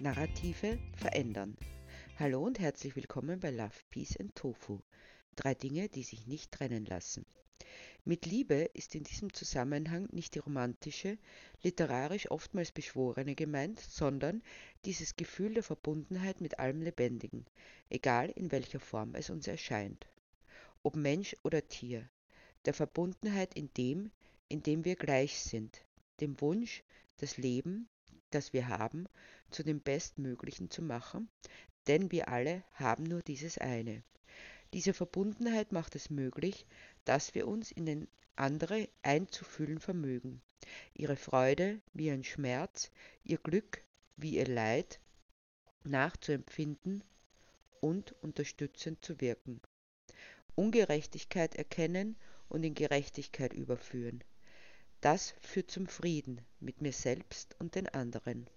Narrative verändern. Hallo und herzlich willkommen bei Love, Peace and Tofu. Drei Dinge, die sich nicht trennen lassen. Mit Liebe ist in diesem Zusammenhang nicht die romantische, literarisch oftmals beschworene gemeint, sondern dieses Gefühl der Verbundenheit mit allem Lebendigen, egal in welcher Form es uns erscheint. Ob Mensch oder Tier, der Verbundenheit in dem, in dem wir gleich sind, dem Wunsch, das Leben, das wir haben, zu dem Bestmöglichen zu machen, denn wir alle haben nur dieses eine. Diese Verbundenheit macht es möglich, dass wir uns in den andere einzufühlen vermögen, ihre Freude wie ihren Schmerz, ihr Glück wie ihr Leid nachzuempfinden und unterstützend zu wirken. Ungerechtigkeit erkennen und in Gerechtigkeit überführen. Das führt zum Frieden mit mir selbst und den anderen.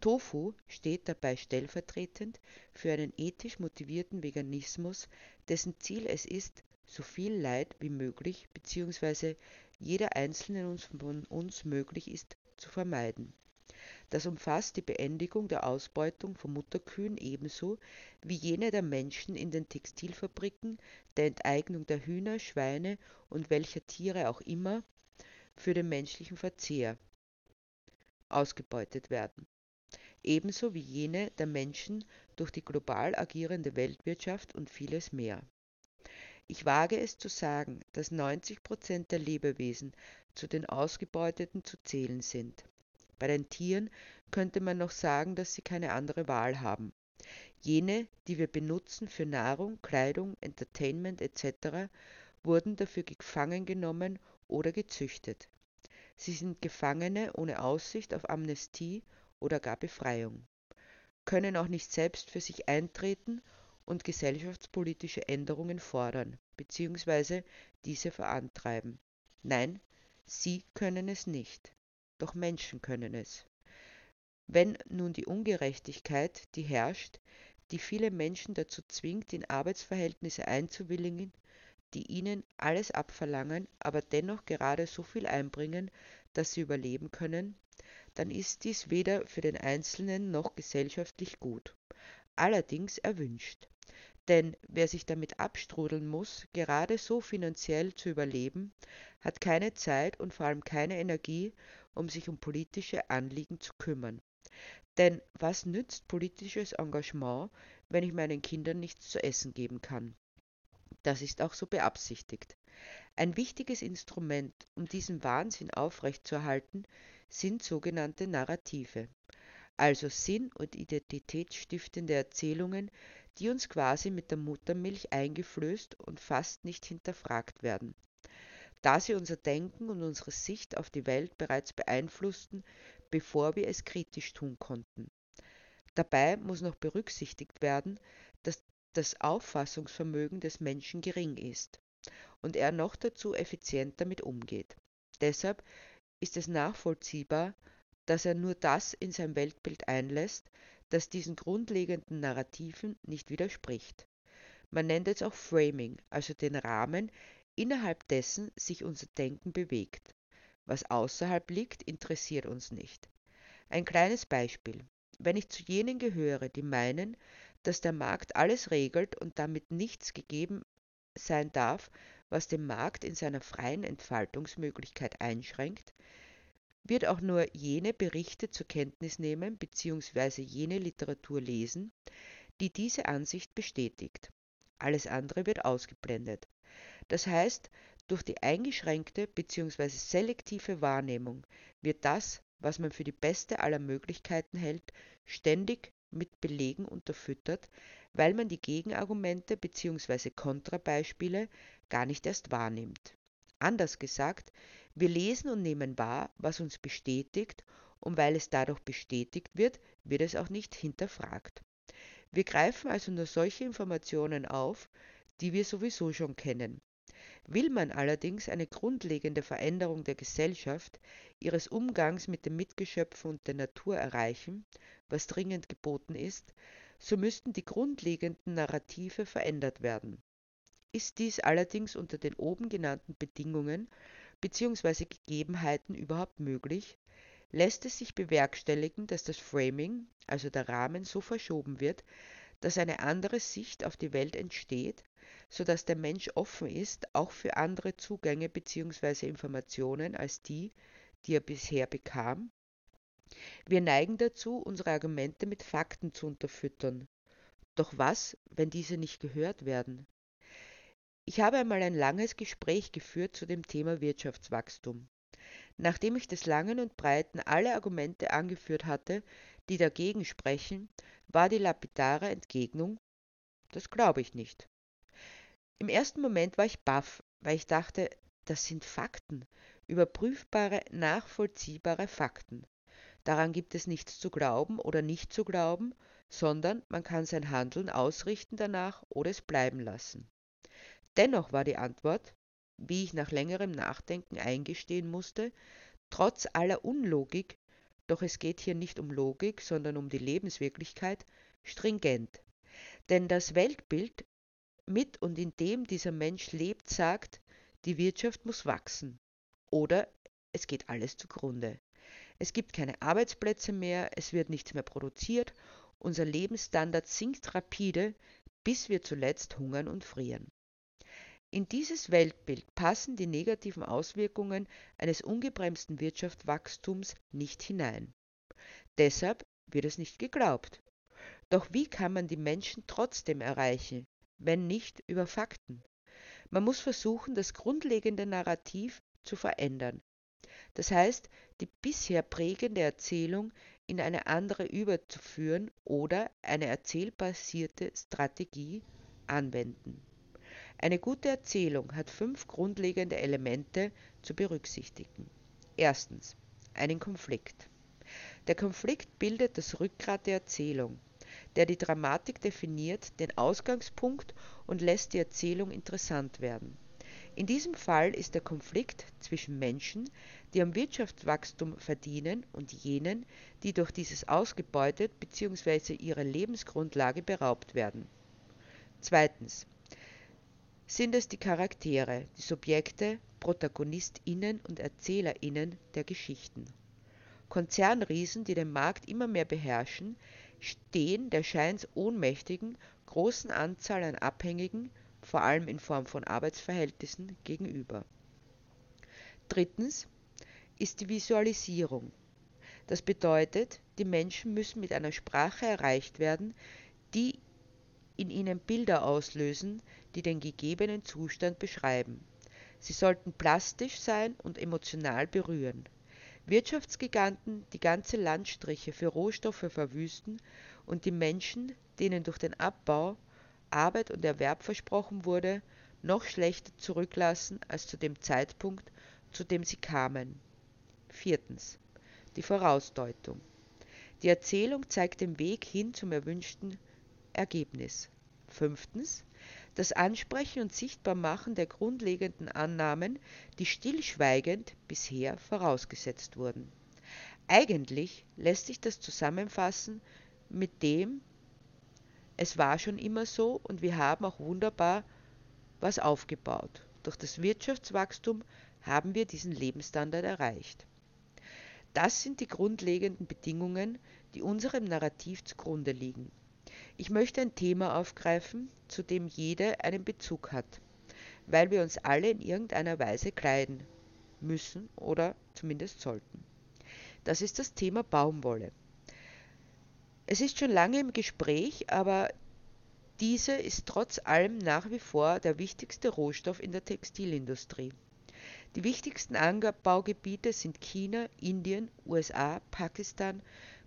Tofu steht dabei stellvertretend für einen ethisch motivierten Veganismus, dessen Ziel es ist, so viel Leid wie möglich bzw. jeder einzelne von uns möglich ist, zu vermeiden. Das umfasst die Beendigung der Ausbeutung von Mutterkühen ebenso wie jene der Menschen in den Textilfabriken, der Enteignung der Hühner, Schweine und welcher Tiere auch immer für den menschlichen Verzehr ausgebeutet werden ebenso wie jene der Menschen durch die global agierende Weltwirtschaft und vieles mehr. Ich wage es zu sagen, dass 90 Prozent der Lebewesen zu den Ausgebeuteten zu zählen sind. Bei den Tieren könnte man noch sagen, dass sie keine andere Wahl haben. Jene, die wir benutzen für Nahrung, Kleidung, Entertainment etc., wurden dafür gefangen genommen oder gezüchtet. Sie sind Gefangene ohne Aussicht auf Amnestie oder gar Befreiung, können auch nicht selbst für sich eintreten und gesellschaftspolitische Änderungen fordern bzw. diese vorantreiben. Nein, sie können es nicht, doch Menschen können es. Wenn nun die Ungerechtigkeit, die herrscht, die viele Menschen dazu zwingt, in Arbeitsverhältnisse einzuwilligen, die ihnen alles abverlangen, aber dennoch gerade so viel einbringen, dass sie überleben können, dann ist dies weder für den Einzelnen noch gesellschaftlich gut, allerdings erwünscht. Denn wer sich damit abstrudeln muss, gerade so finanziell zu überleben, hat keine Zeit und vor allem keine Energie, um sich um politische Anliegen zu kümmern. Denn was nützt politisches Engagement, wenn ich meinen Kindern nichts zu essen geben kann? Das ist auch so beabsichtigt. Ein wichtiges Instrument, um diesen Wahnsinn aufrechtzuerhalten, sind sogenannte Narrative, also sinn- und identitätsstiftende Erzählungen, die uns quasi mit der Muttermilch eingeflößt und fast nicht hinterfragt werden. Da sie unser Denken und unsere Sicht auf die Welt bereits beeinflussten, bevor wir es kritisch tun konnten. Dabei muss noch berücksichtigt werden, dass das Auffassungsvermögen des Menschen gering ist und er noch dazu effizient damit umgeht. Deshalb ist es nachvollziehbar, dass er nur das in sein Weltbild einlässt, das diesen grundlegenden Narrativen nicht widerspricht. Man nennt es auch Framing, also den Rahmen, innerhalb dessen sich unser Denken bewegt. Was außerhalb liegt, interessiert uns nicht. Ein kleines Beispiel. Wenn ich zu jenen gehöre, die meinen, dass der Markt alles regelt und damit nichts gegeben sein darf, was den Markt in seiner freien Entfaltungsmöglichkeit einschränkt, wird auch nur jene Berichte zur Kenntnis nehmen bzw. jene Literatur lesen, die diese Ansicht bestätigt. Alles andere wird ausgeblendet. Das heißt, durch die eingeschränkte bzw. selektive Wahrnehmung wird das, was man für die beste aller Möglichkeiten hält, ständig mit Belegen unterfüttert, weil man die Gegenargumente bzw. Kontrabeispiele gar nicht erst wahrnimmt. Anders gesagt, wir lesen und nehmen wahr, was uns bestätigt, und weil es dadurch bestätigt wird, wird es auch nicht hinterfragt. Wir greifen also nur solche Informationen auf, die wir sowieso schon kennen. Will man allerdings eine grundlegende Veränderung der Gesellschaft, ihres Umgangs mit den Mitgeschöpfen und der Natur erreichen, was dringend geboten ist, so müssten die grundlegenden Narrative verändert werden. Ist dies allerdings unter den oben genannten Bedingungen bzw. Gegebenheiten überhaupt möglich, lässt es sich bewerkstelligen, dass das Framing, also der Rahmen, so verschoben wird, dass eine andere Sicht auf die Welt entsteht, so dass der Mensch offen ist, auch für andere Zugänge bzw. Informationen als die, die er bisher bekam. Wir neigen dazu, unsere Argumente mit Fakten zu unterfüttern. Doch was, wenn diese nicht gehört werden? Ich habe einmal ein langes Gespräch geführt zu dem Thema Wirtschaftswachstum. Nachdem ich des Langen und Breiten alle Argumente angeführt hatte, die dagegen sprechen, war die lapidare Entgegnung, das glaube ich nicht. Im ersten Moment war ich baff, weil ich dachte, das sind Fakten, überprüfbare, nachvollziehbare Fakten. Daran gibt es nichts zu glauben oder nicht zu glauben, sondern man kann sein Handeln ausrichten danach oder es bleiben lassen. Dennoch war die Antwort, wie ich nach längerem Nachdenken eingestehen musste, trotz aller Unlogik, doch es geht hier nicht um Logik, sondern um die Lebenswirklichkeit, stringent. Denn das Weltbild, mit und in dem dieser Mensch lebt, sagt, die Wirtschaft muss wachsen. Oder es geht alles zugrunde. Es gibt keine Arbeitsplätze mehr, es wird nichts mehr produziert, unser Lebensstandard sinkt rapide, bis wir zuletzt hungern und frieren. In dieses Weltbild passen die negativen Auswirkungen eines ungebremsten Wirtschaftswachstums nicht hinein. Deshalb wird es nicht geglaubt. Doch wie kann man die Menschen trotzdem erreichen, wenn nicht über Fakten? Man muss versuchen, das grundlegende Narrativ zu verändern. Das heißt, die bisher prägende Erzählung in eine andere überzuführen oder eine erzählbasierte Strategie anwenden. Eine gute Erzählung hat fünf grundlegende Elemente zu berücksichtigen. Erstens einen Konflikt. Der Konflikt bildet das Rückgrat der Erzählung, der die Dramatik definiert, den Ausgangspunkt und lässt die Erzählung interessant werden. In diesem Fall ist der Konflikt zwischen Menschen, die am Wirtschaftswachstum verdienen, und jenen, die durch dieses ausgebeutet bzw. ihrer Lebensgrundlage beraubt werden. Zweitens sind es die Charaktere, die Subjekte, ProtagonistInnen und ErzählerInnen der Geschichten. Konzernriesen, die den Markt immer mehr beherrschen, stehen der scheins ohnmächtigen großen Anzahl an Abhängigen, vor allem in Form von Arbeitsverhältnissen, gegenüber. Drittens ist die Visualisierung. Das bedeutet, die Menschen müssen mit einer Sprache erreicht werden, die in ihnen Bilder auslösen, die den gegebenen Zustand beschreiben. Sie sollten plastisch sein und emotional berühren. Wirtschaftsgiganten, die ganze Landstriche für Rohstoffe verwüsten und die Menschen, denen durch den Abbau Arbeit und Erwerb versprochen wurde, noch schlechter zurücklassen als zu dem Zeitpunkt, zu dem sie kamen. Viertens. Die Vorausdeutung. Die Erzählung zeigt den Weg hin zum erwünschten Ergebnis. Fünftens das Ansprechen und Sichtbarmachen der grundlegenden Annahmen, die stillschweigend bisher vorausgesetzt wurden. Eigentlich lässt sich das zusammenfassen mit dem, es war schon immer so und wir haben auch wunderbar was aufgebaut. Durch das Wirtschaftswachstum haben wir diesen Lebensstandard erreicht. Das sind die grundlegenden Bedingungen, die unserem Narrativ zugrunde liegen. Ich möchte ein Thema aufgreifen, zu dem jeder einen Bezug hat, weil wir uns alle in irgendeiner Weise kleiden müssen oder zumindest sollten. Das ist das Thema Baumwolle. Es ist schon lange im Gespräch, aber diese ist trotz allem nach wie vor der wichtigste Rohstoff in der Textilindustrie. Die wichtigsten Anbaugebiete sind China, Indien, USA, Pakistan,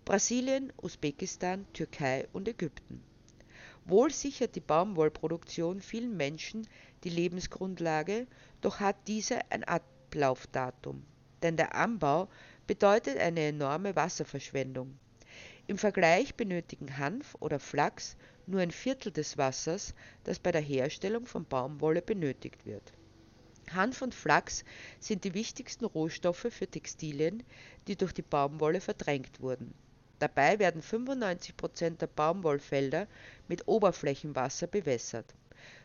Brasilien, Usbekistan, Türkei und Ägypten. Wohl sichert die Baumwollproduktion vielen Menschen die Lebensgrundlage, doch hat diese ein Ablaufdatum, denn der Anbau bedeutet eine enorme Wasserverschwendung. Im Vergleich benötigen Hanf oder Flachs nur ein Viertel des Wassers, das bei der Herstellung von Baumwolle benötigt wird. Hanf und Flachs sind die wichtigsten Rohstoffe für Textilien, die durch die Baumwolle verdrängt wurden. Dabei werden 95 Prozent der Baumwollfelder mit Oberflächenwasser bewässert.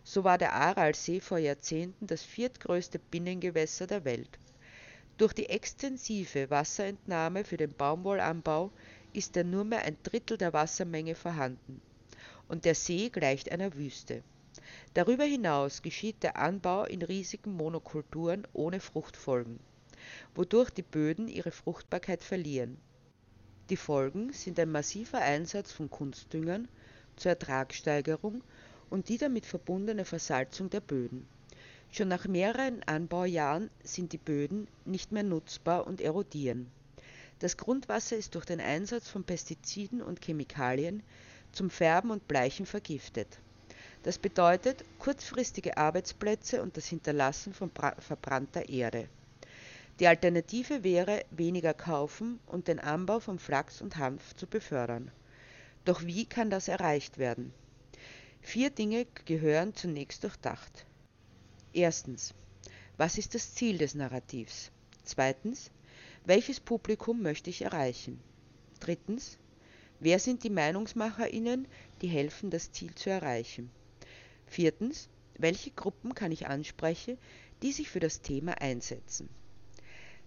So war der Aralsee vor Jahrzehnten das viertgrößte Binnengewässer der Welt. Durch die extensive Wasserentnahme für den Baumwollanbau ist dann nur mehr ein Drittel der Wassermenge vorhanden und der See gleicht einer Wüste. Darüber hinaus geschieht der Anbau in riesigen Monokulturen ohne Fruchtfolgen, wodurch die Böden ihre Fruchtbarkeit verlieren. Die Folgen sind ein massiver Einsatz von Kunstdüngern zur Ertragssteigerung und die damit verbundene Versalzung der Böden. Schon nach mehreren Anbaujahren sind die Böden nicht mehr nutzbar und erodieren. Das Grundwasser ist durch den Einsatz von Pestiziden und Chemikalien zum Färben und Bleichen vergiftet. Das bedeutet kurzfristige Arbeitsplätze und das Hinterlassen von verbrannter Erde. Die Alternative wäre, weniger kaufen und den Anbau von Flachs und Hanf zu befördern. Doch wie kann das erreicht werden? Vier Dinge gehören zunächst durchdacht. Erstens. Was ist das Ziel des Narrativs? Zweitens. Welches Publikum möchte ich erreichen? Drittens. Wer sind die Meinungsmacherinnen, die helfen, das Ziel zu erreichen? Viertens. Welche Gruppen kann ich ansprechen, die sich für das Thema einsetzen?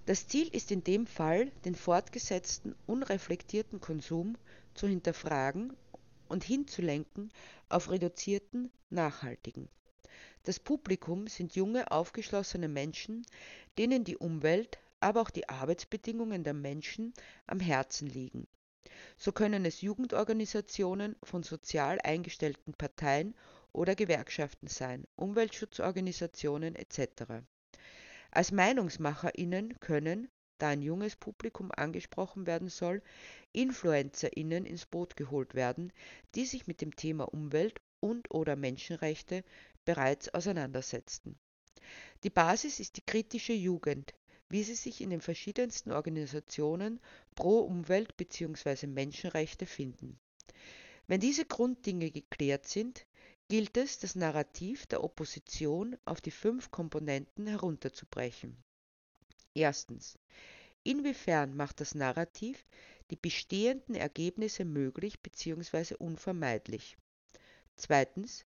Das Ziel ist in dem Fall, den fortgesetzten, unreflektierten Konsum zu hinterfragen und hinzulenken auf reduzierten, nachhaltigen. Das Publikum sind junge, aufgeschlossene Menschen, denen die Umwelt, aber auch die Arbeitsbedingungen der Menschen am Herzen liegen. So können es Jugendorganisationen von sozial eingestellten Parteien oder Gewerkschaften sein, Umweltschutzorganisationen etc. Als Meinungsmacherinnen können, da ein junges Publikum angesprochen werden soll, Influencerinnen ins Boot geholt werden, die sich mit dem Thema Umwelt und/oder Menschenrechte bereits auseinandersetzten. Die Basis ist die kritische Jugend, wie sie sich in den verschiedensten Organisationen pro Umwelt bzw. Menschenrechte finden. Wenn diese Grunddinge geklärt sind, gilt es, das Narrativ der Opposition auf die fünf Komponenten herunterzubrechen. Erstens. Inwiefern macht das Narrativ die bestehenden Ergebnisse möglich bzw. unvermeidlich? Zweitens.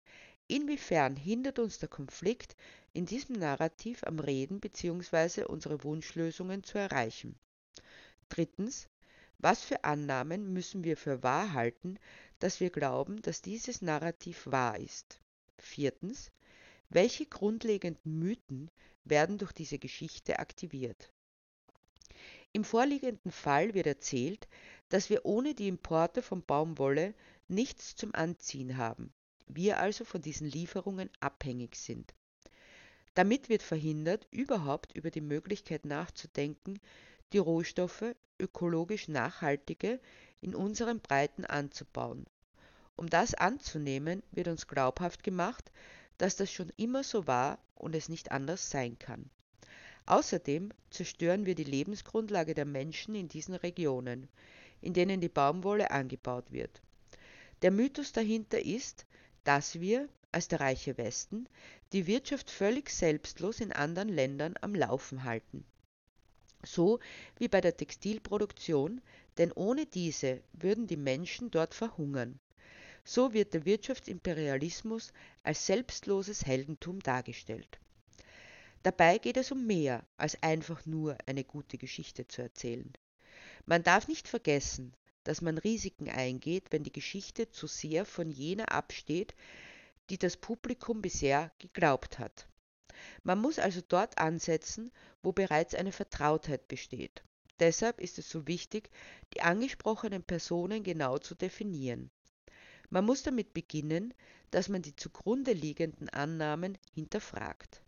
Inwiefern hindert uns der Konflikt in diesem Narrativ am Reden bzw. unsere Wunschlösungen zu erreichen? Drittens. Was für Annahmen müssen wir für wahr halten, dass wir glauben, dass dieses Narrativ wahr ist? Viertens. Welche grundlegenden Mythen werden durch diese Geschichte aktiviert? Im vorliegenden Fall wird erzählt, dass wir ohne die Importe von Baumwolle nichts zum Anziehen haben wir also von diesen Lieferungen abhängig sind. Damit wird verhindert, überhaupt über die Möglichkeit nachzudenken, die Rohstoffe ökologisch nachhaltige in unseren Breiten anzubauen. Um das anzunehmen, wird uns glaubhaft gemacht, dass das schon immer so war und es nicht anders sein kann. Außerdem zerstören wir die Lebensgrundlage der Menschen in diesen Regionen, in denen die Baumwolle angebaut wird. Der Mythos dahinter ist, dass wir, als der reiche Westen, die Wirtschaft völlig selbstlos in anderen Ländern am Laufen halten. So wie bei der Textilproduktion, denn ohne diese würden die Menschen dort verhungern. So wird der Wirtschaftsimperialismus als selbstloses Heldentum dargestellt. Dabei geht es um mehr als einfach nur eine gute Geschichte zu erzählen. Man darf nicht vergessen, dass man Risiken eingeht, wenn die Geschichte zu sehr von jener absteht, die das Publikum bisher geglaubt hat. Man muss also dort ansetzen, wo bereits eine Vertrautheit besteht. Deshalb ist es so wichtig, die angesprochenen Personen genau zu definieren. Man muss damit beginnen, dass man die zugrunde liegenden Annahmen hinterfragt.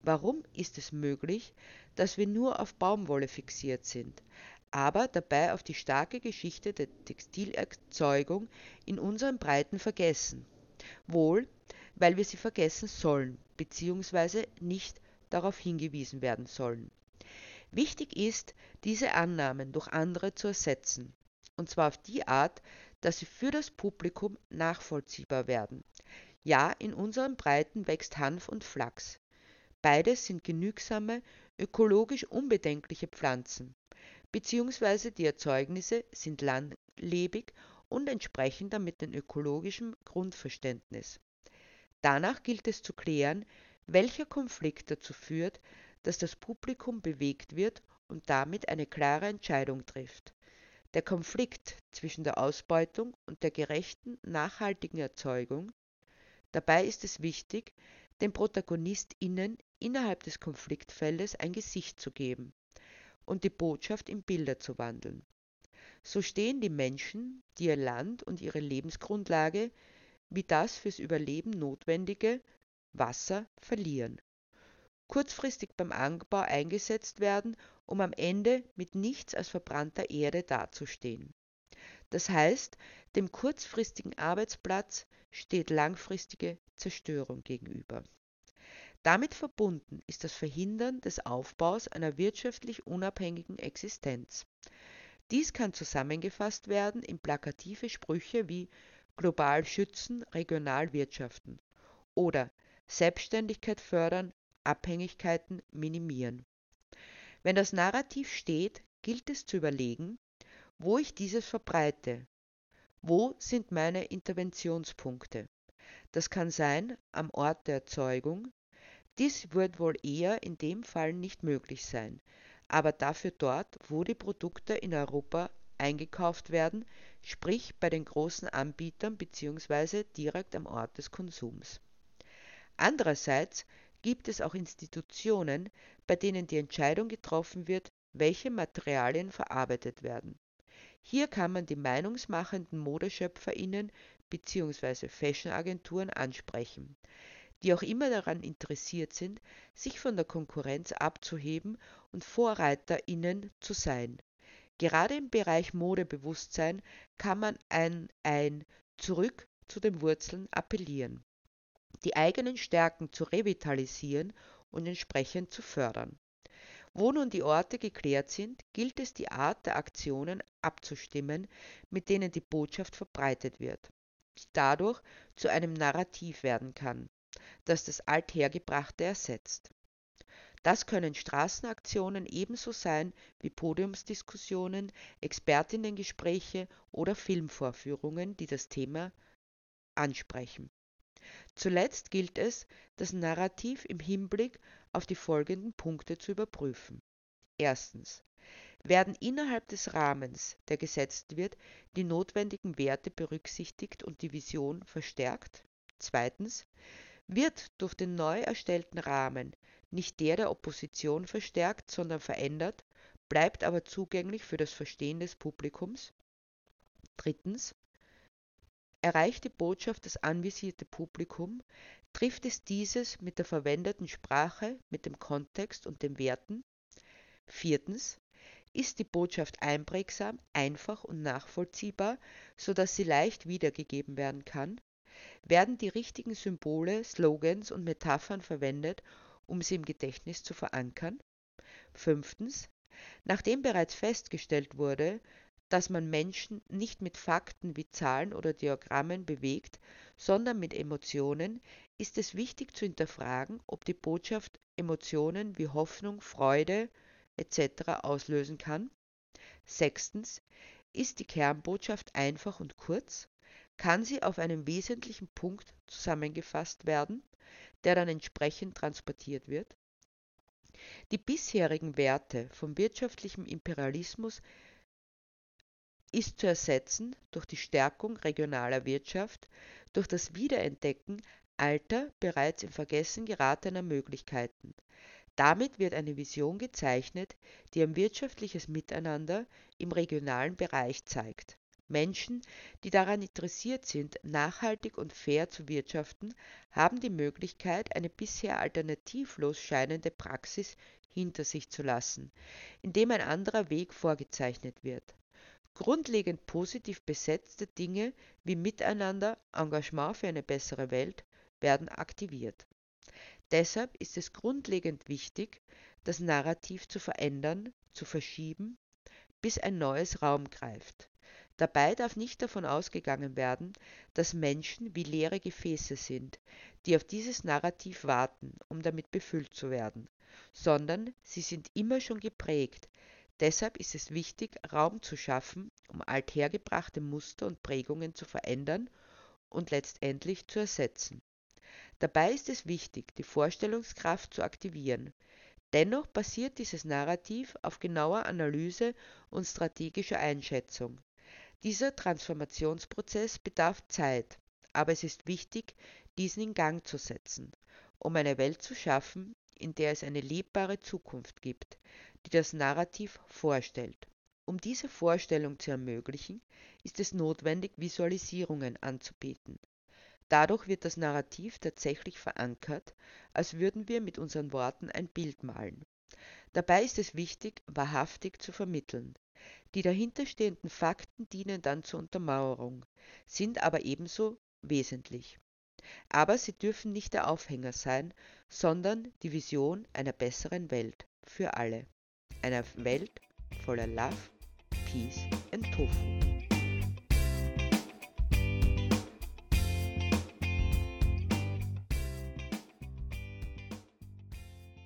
Warum ist es möglich, dass wir nur auf Baumwolle fixiert sind, aber dabei auf die starke Geschichte der Textilerzeugung in unseren Breiten vergessen. Wohl, weil wir sie vergessen sollen bzw. nicht darauf hingewiesen werden sollen. Wichtig ist, diese Annahmen durch andere zu ersetzen, und zwar auf die Art, dass sie für das Publikum nachvollziehbar werden. Ja, in unseren Breiten wächst Hanf und Flachs. Beides sind genügsame, ökologisch unbedenkliche Pflanzen beziehungsweise die Erzeugnisse sind langlebig und entsprechen damit dem ökologischen Grundverständnis. Danach gilt es zu klären, welcher Konflikt dazu führt, dass das Publikum bewegt wird und damit eine klare Entscheidung trifft. Der Konflikt zwischen der Ausbeutung und der gerechten, nachhaltigen Erzeugung. Dabei ist es wichtig, den ProtagonistInnen innerhalb des Konfliktfeldes ein Gesicht zu geben und die Botschaft in Bilder zu wandeln. So stehen die Menschen, die ihr Land und ihre Lebensgrundlage wie das fürs Überleben notwendige Wasser verlieren, kurzfristig beim Anbau eingesetzt werden, um am Ende mit nichts als verbrannter Erde dazustehen. Das heißt, dem kurzfristigen Arbeitsplatz steht langfristige Zerstörung gegenüber. Damit verbunden ist das Verhindern des Aufbaus einer wirtschaftlich unabhängigen Existenz. Dies kann zusammengefasst werden in plakative Sprüche wie global schützen, regional wirtschaften oder Selbstständigkeit fördern, Abhängigkeiten minimieren. Wenn das Narrativ steht, gilt es zu überlegen, wo ich dieses verbreite. Wo sind meine Interventionspunkte? Das kann sein am Ort der Erzeugung. Dies wird wohl eher in dem Fall nicht möglich sein, aber dafür dort, wo die Produkte in Europa eingekauft werden, sprich bei den großen Anbietern bzw. direkt am Ort des Konsums. Andererseits gibt es auch Institutionen, bei denen die Entscheidung getroffen wird, welche Materialien verarbeitet werden. Hier kann man die meinungsmachenden Modeschöpferinnen bzw. Fashionagenturen ansprechen, die auch immer daran interessiert sind, sich von der Konkurrenz abzuheben und Vorreiterinnen zu sein. Gerade im Bereich Modebewusstsein kann man ein, ein Zurück zu den Wurzeln appellieren, die eigenen Stärken zu revitalisieren und entsprechend zu fördern. Wo nun die Orte geklärt sind, gilt es die Art der Aktionen abzustimmen, mit denen die Botschaft verbreitet wird, die dadurch zu einem Narrativ werden kann, das das Althergebrachte ersetzt. Das können Straßenaktionen ebenso sein wie Podiumsdiskussionen, Expertinnengespräche oder Filmvorführungen, die das Thema ansprechen. Zuletzt gilt es, das Narrativ im Hinblick auf die folgenden Punkte zu überprüfen. Erstens. Werden innerhalb des Rahmens, der gesetzt wird, die notwendigen Werte berücksichtigt und die Vision verstärkt? Zweitens. Wird durch den neu erstellten Rahmen nicht der der Opposition verstärkt, sondern verändert, bleibt aber zugänglich für das Verstehen des Publikums. Drittens. Erreicht die Botschaft das anvisierte Publikum, trifft es dieses mit der verwendeten Sprache, mit dem Kontext und den Werten. Viertens. Ist die Botschaft einprägsam, einfach und nachvollziehbar, sodass sie leicht wiedergegeben werden kann? Werden die richtigen Symbole, Slogans und Metaphern verwendet, um sie im Gedächtnis zu verankern. Fünftens, nachdem bereits festgestellt wurde, dass man Menschen nicht mit Fakten wie Zahlen oder Diagrammen bewegt, sondern mit Emotionen, ist es wichtig zu hinterfragen, ob die Botschaft Emotionen wie Hoffnung, Freude etc. auslösen kann. Sechstens, ist die Kernbotschaft einfach und kurz? Kann sie auf einen wesentlichen Punkt zusammengefasst werden? der dann entsprechend transportiert wird? Die bisherigen Werte vom wirtschaftlichen Imperialismus ist zu ersetzen durch die Stärkung regionaler Wirtschaft, durch das Wiederentdecken alter, bereits in Vergessen geratener Möglichkeiten. Damit wird eine Vision gezeichnet, die ein wirtschaftliches Miteinander im regionalen Bereich zeigt. Menschen, die daran interessiert sind, nachhaltig und fair zu wirtschaften, haben die Möglichkeit, eine bisher alternativlos scheinende Praxis hinter sich zu lassen, indem ein anderer Weg vorgezeichnet wird. Grundlegend positiv besetzte Dinge wie Miteinander, Engagement für eine bessere Welt werden aktiviert. Deshalb ist es grundlegend wichtig, das Narrativ zu verändern, zu verschieben, bis ein neues Raum greift. Dabei darf nicht davon ausgegangen werden, dass Menschen wie leere Gefäße sind, die auf dieses Narrativ warten, um damit befüllt zu werden, sondern sie sind immer schon geprägt. Deshalb ist es wichtig, Raum zu schaffen, um althergebrachte Muster und Prägungen zu verändern und letztendlich zu ersetzen. Dabei ist es wichtig, die Vorstellungskraft zu aktivieren. Dennoch basiert dieses Narrativ auf genauer Analyse und strategischer Einschätzung. Dieser Transformationsprozess bedarf Zeit, aber es ist wichtig, diesen in Gang zu setzen, um eine Welt zu schaffen, in der es eine lebbare Zukunft gibt, die das Narrativ vorstellt. Um diese Vorstellung zu ermöglichen, ist es notwendig, Visualisierungen anzubieten. Dadurch wird das Narrativ tatsächlich verankert, als würden wir mit unseren Worten ein Bild malen. Dabei ist es wichtig, wahrhaftig zu vermitteln. Die dahinterstehenden Fakten dienen dann zur Untermauerung, sind aber ebenso wesentlich. Aber sie dürfen nicht der Aufhänger sein, sondern die Vision einer besseren Welt für alle. Einer Welt voller Love, Peace and Tofu.